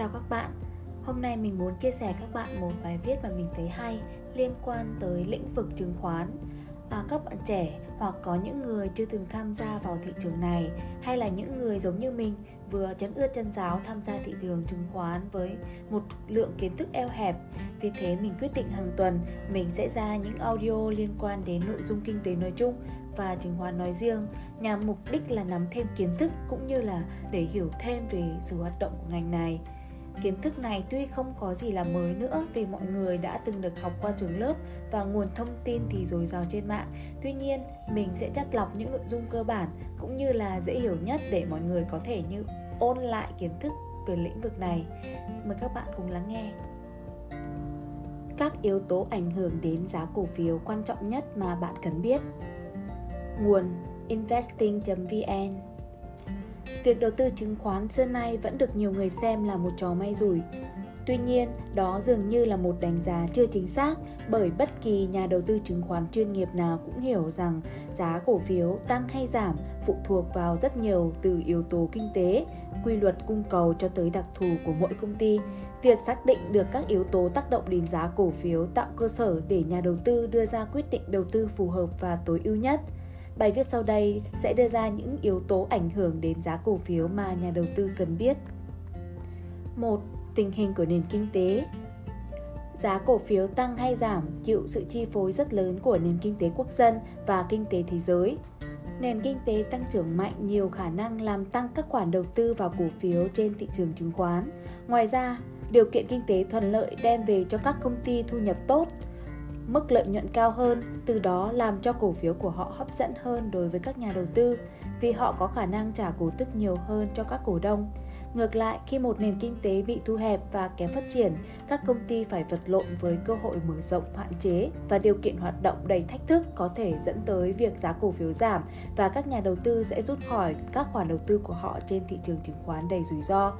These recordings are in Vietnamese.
Chào các bạn, hôm nay mình muốn chia sẻ các bạn một bài viết mà mình thấy hay liên quan tới lĩnh vực chứng khoán. À, các bạn trẻ hoặc có những người chưa từng tham gia vào thị trường này hay là những người giống như mình vừa chấn ướt chân giáo tham gia thị trường chứng khoán với một lượng kiến thức eo hẹp. Vì thế mình quyết định hàng tuần mình sẽ ra những audio liên quan đến nội dung kinh tế nói chung và chứng khoán nói riêng nhằm mục đích là nắm thêm kiến thức cũng như là để hiểu thêm về sự hoạt động của ngành này. Kiến thức này tuy không có gì là mới nữa vì mọi người đã từng được học qua trường lớp và nguồn thông tin thì dồi dào trên mạng. Tuy nhiên, mình sẽ chắt lọc những nội dung cơ bản cũng như là dễ hiểu nhất để mọi người có thể như ôn lại kiến thức về lĩnh vực này. Mời các bạn cùng lắng nghe. Các yếu tố ảnh hưởng đến giá cổ phiếu quan trọng nhất mà bạn cần biết. Nguồn investing.vn Việc đầu tư chứng khoán xưa nay vẫn được nhiều người xem là một trò may rủi. Tuy nhiên, đó dường như là một đánh giá chưa chính xác bởi bất kỳ nhà đầu tư chứng khoán chuyên nghiệp nào cũng hiểu rằng giá cổ phiếu tăng hay giảm phụ thuộc vào rất nhiều từ yếu tố kinh tế, quy luật cung cầu cho tới đặc thù của mỗi công ty. Việc xác định được các yếu tố tác động đến giá cổ phiếu tạo cơ sở để nhà đầu tư đưa ra quyết định đầu tư phù hợp và tối ưu nhất. Bài viết sau đây sẽ đưa ra những yếu tố ảnh hưởng đến giá cổ phiếu mà nhà đầu tư cần biết. 1. Tình hình của nền kinh tế Giá cổ phiếu tăng hay giảm chịu sự chi phối rất lớn của nền kinh tế quốc dân và kinh tế thế giới. Nền kinh tế tăng trưởng mạnh nhiều khả năng làm tăng các khoản đầu tư vào cổ phiếu trên thị trường chứng khoán. Ngoài ra, điều kiện kinh tế thuận lợi đem về cho các công ty thu nhập tốt, mức lợi nhuận cao hơn, từ đó làm cho cổ phiếu của họ hấp dẫn hơn đối với các nhà đầu tư vì họ có khả năng trả cổ tức nhiều hơn cho các cổ đông. Ngược lại, khi một nền kinh tế bị thu hẹp và kém phát triển, các công ty phải vật lộn với cơ hội mở rộng hạn chế và điều kiện hoạt động đầy thách thức có thể dẫn tới việc giá cổ phiếu giảm và các nhà đầu tư sẽ rút khỏi các khoản đầu tư của họ trên thị trường chứng khoán đầy rủi ro.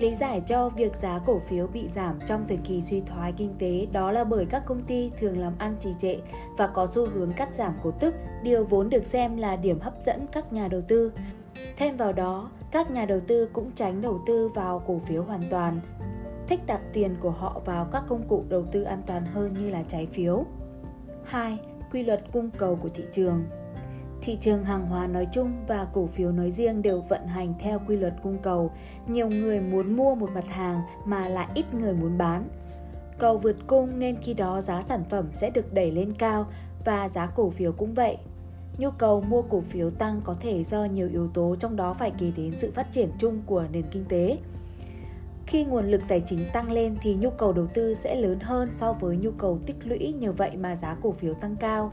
Lý giải cho việc giá cổ phiếu bị giảm trong thời kỳ suy thoái kinh tế đó là bởi các công ty thường làm ăn trì trệ và có xu hướng cắt giảm cổ tức, điều vốn được xem là điểm hấp dẫn các nhà đầu tư. Thêm vào đó, các nhà đầu tư cũng tránh đầu tư vào cổ phiếu hoàn toàn, thích đặt tiền của họ vào các công cụ đầu tư an toàn hơn như là trái phiếu. 2. Quy luật cung cầu của thị trường Thị trường hàng hóa nói chung và cổ phiếu nói riêng đều vận hành theo quy luật cung cầu. Nhiều người muốn mua một mặt hàng mà lại ít người muốn bán. Cầu vượt cung nên khi đó giá sản phẩm sẽ được đẩy lên cao và giá cổ phiếu cũng vậy. Nhu cầu mua cổ phiếu tăng có thể do nhiều yếu tố trong đó phải kể đến sự phát triển chung của nền kinh tế. Khi nguồn lực tài chính tăng lên thì nhu cầu đầu tư sẽ lớn hơn so với nhu cầu tích lũy, nhờ vậy mà giá cổ phiếu tăng cao.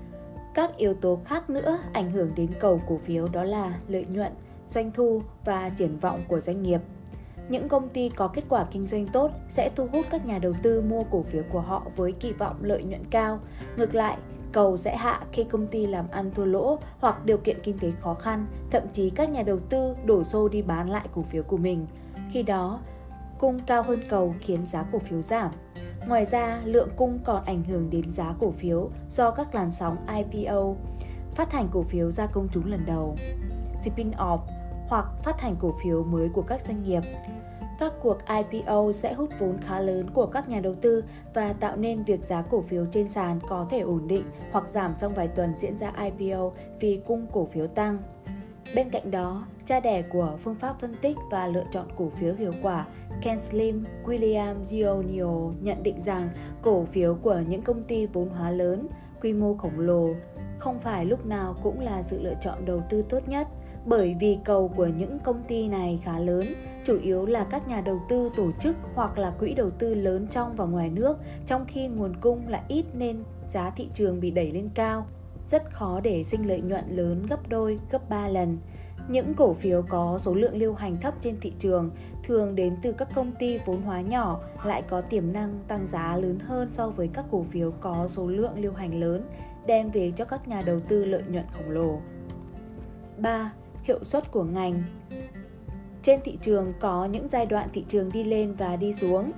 Các yếu tố khác nữa ảnh hưởng đến cầu cổ phiếu đó là lợi nhuận, doanh thu và triển vọng của doanh nghiệp. Những công ty có kết quả kinh doanh tốt sẽ thu hút các nhà đầu tư mua cổ phiếu của họ với kỳ vọng lợi nhuận cao. Ngược lại, cầu sẽ hạ khi công ty làm ăn thua lỗ hoặc điều kiện kinh tế khó khăn, thậm chí các nhà đầu tư đổ xô đi bán lại cổ phiếu của mình. Khi đó, cung cao hơn cầu khiến giá cổ phiếu giảm. Ngoài ra, lượng cung còn ảnh hưởng đến giá cổ phiếu do các làn sóng IPO, phát hành cổ phiếu ra công chúng lần đầu, spin-off hoặc phát hành cổ phiếu mới của các doanh nghiệp. Các cuộc IPO sẽ hút vốn khá lớn của các nhà đầu tư và tạo nên việc giá cổ phiếu trên sàn có thể ổn định hoặc giảm trong vài tuần diễn ra IPO vì cung cổ phiếu tăng. Bên cạnh đó, cha đẻ của phương pháp phân tích và lựa chọn cổ phiếu hiệu quả, Ken Slim, William Gionio nhận định rằng cổ phiếu của những công ty vốn hóa lớn, quy mô khổng lồ không phải lúc nào cũng là sự lựa chọn đầu tư tốt nhất. Bởi vì cầu của những công ty này khá lớn, chủ yếu là các nhà đầu tư tổ chức hoặc là quỹ đầu tư lớn trong và ngoài nước, trong khi nguồn cung lại ít nên giá thị trường bị đẩy lên cao rất khó để sinh lợi nhuận lớn gấp đôi, gấp 3 lần. Những cổ phiếu có số lượng lưu hành thấp trên thị trường thường đến từ các công ty vốn hóa nhỏ lại có tiềm năng tăng giá lớn hơn so với các cổ phiếu có số lượng lưu hành lớn, đem về cho các nhà đầu tư lợi nhuận khổng lồ. 3. Hiệu suất của ngành Trên thị trường có những giai đoạn thị trường đi lên và đi xuống.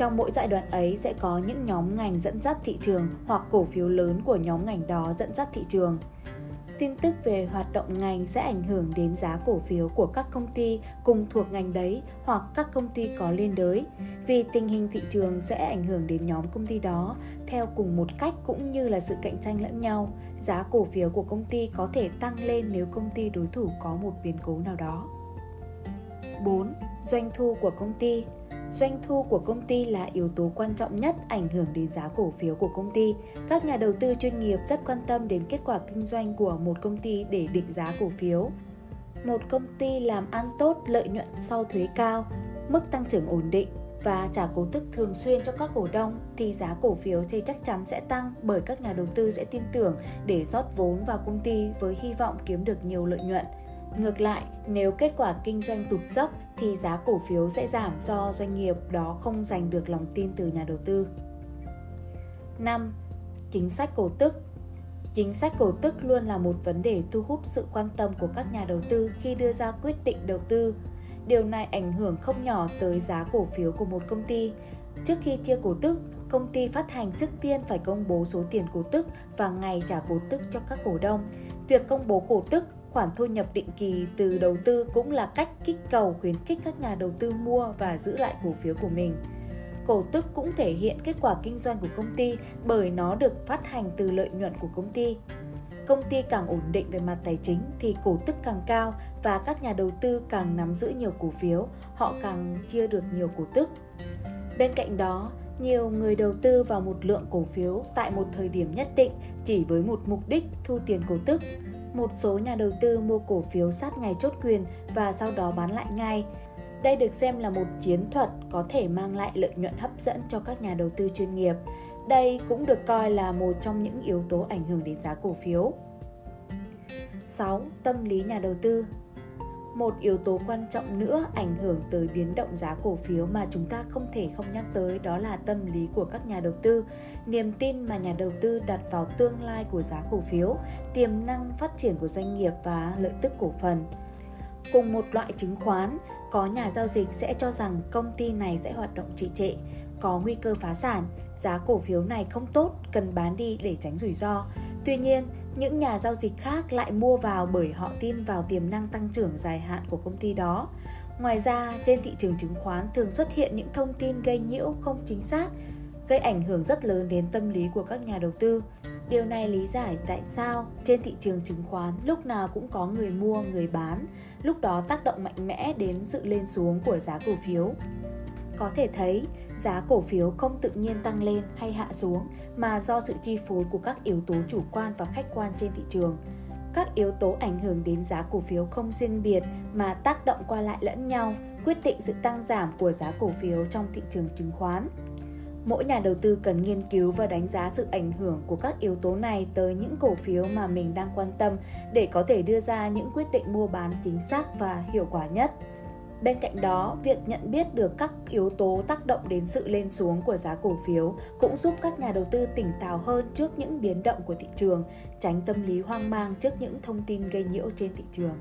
Trong mỗi giai đoạn ấy sẽ có những nhóm ngành dẫn dắt thị trường hoặc cổ phiếu lớn của nhóm ngành đó dẫn dắt thị trường. tin tức về hoạt động ngành sẽ ảnh hưởng đến giá cổ phiếu của các công ty cùng thuộc ngành đấy hoặc các công ty có liên đới. Vì tình hình thị trường sẽ ảnh hưởng đến nhóm công ty đó theo cùng một cách cũng như là sự cạnh tranh lẫn nhau. Giá cổ phiếu của công ty có thể tăng lên nếu công ty đối thủ có một biến cố nào đó. 4. Doanh thu của công ty Doanh thu của công ty là yếu tố quan trọng nhất ảnh hưởng đến giá cổ phiếu của công ty. Các nhà đầu tư chuyên nghiệp rất quan tâm đến kết quả kinh doanh của một công ty để định giá cổ phiếu. Một công ty làm ăn tốt, lợi nhuận sau thuế cao, mức tăng trưởng ổn định và trả cổ tức thường xuyên cho các cổ đông thì giá cổ phiếu thì chắc chắn sẽ tăng bởi các nhà đầu tư sẽ tin tưởng để rót vốn vào công ty với hy vọng kiếm được nhiều lợi nhuận. Ngược lại, nếu kết quả kinh doanh tụt dốc thì giá cổ phiếu sẽ giảm do doanh nghiệp đó không giành được lòng tin từ nhà đầu tư. 5. Chính sách cổ tức Chính sách cổ tức luôn là một vấn đề thu hút sự quan tâm của các nhà đầu tư khi đưa ra quyết định đầu tư. Điều này ảnh hưởng không nhỏ tới giá cổ phiếu của một công ty. Trước khi chia cổ tức, công ty phát hành trước tiên phải công bố số tiền cổ tức và ngày trả cổ tức cho các cổ đông. Việc công bố cổ tức khoản thu nhập định kỳ từ đầu tư cũng là cách kích cầu khuyến khích các nhà đầu tư mua và giữ lại cổ phiếu của mình. Cổ tức cũng thể hiện kết quả kinh doanh của công ty bởi nó được phát hành từ lợi nhuận của công ty. Công ty càng ổn định về mặt tài chính thì cổ tức càng cao và các nhà đầu tư càng nắm giữ nhiều cổ phiếu, họ càng chia được nhiều cổ tức. Bên cạnh đó, nhiều người đầu tư vào một lượng cổ phiếu tại một thời điểm nhất định chỉ với một mục đích thu tiền cổ tức một số nhà đầu tư mua cổ phiếu sát ngày chốt quyền và sau đó bán lại ngay. Đây được xem là một chiến thuật có thể mang lại lợi nhuận hấp dẫn cho các nhà đầu tư chuyên nghiệp. Đây cũng được coi là một trong những yếu tố ảnh hưởng đến giá cổ phiếu. 6. Tâm lý nhà đầu tư một yếu tố quan trọng nữa ảnh hưởng tới biến động giá cổ phiếu mà chúng ta không thể không nhắc tới đó là tâm lý của các nhà đầu tư, niềm tin mà nhà đầu tư đặt vào tương lai của giá cổ phiếu, tiềm năng phát triển của doanh nghiệp và lợi tức cổ phần. Cùng một loại chứng khoán, có nhà giao dịch sẽ cho rằng công ty này sẽ hoạt động trì trệ, có nguy cơ phá sản, giá cổ phiếu này không tốt, cần bán đi để tránh rủi ro. Tuy nhiên, những nhà giao dịch khác lại mua vào bởi họ tin vào tiềm năng tăng trưởng dài hạn của công ty đó. Ngoài ra, trên thị trường chứng khoán thường xuất hiện những thông tin gây nhiễu không chính xác, gây ảnh hưởng rất lớn đến tâm lý của các nhà đầu tư. Điều này lý giải tại sao trên thị trường chứng khoán lúc nào cũng có người mua, người bán, lúc đó tác động mạnh mẽ đến sự lên xuống của giá cổ phiếu. Có thể thấy, giá cổ phiếu không tự nhiên tăng lên hay hạ xuống mà do sự chi phối của các yếu tố chủ quan và khách quan trên thị trường. Các yếu tố ảnh hưởng đến giá cổ phiếu không riêng biệt mà tác động qua lại lẫn nhau, quyết định sự tăng giảm của giá cổ phiếu trong thị trường chứng khoán. Mỗi nhà đầu tư cần nghiên cứu và đánh giá sự ảnh hưởng của các yếu tố này tới những cổ phiếu mà mình đang quan tâm để có thể đưa ra những quyết định mua bán chính xác và hiệu quả nhất. Bên cạnh đó, việc nhận biết được các yếu tố tác động đến sự lên xuống của giá cổ phiếu cũng giúp các nhà đầu tư tỉnh táo hơn trước những biến động của thị trường, tránh tâm lý hoang mang trước những thông tin gây nhiễu trên thị trường.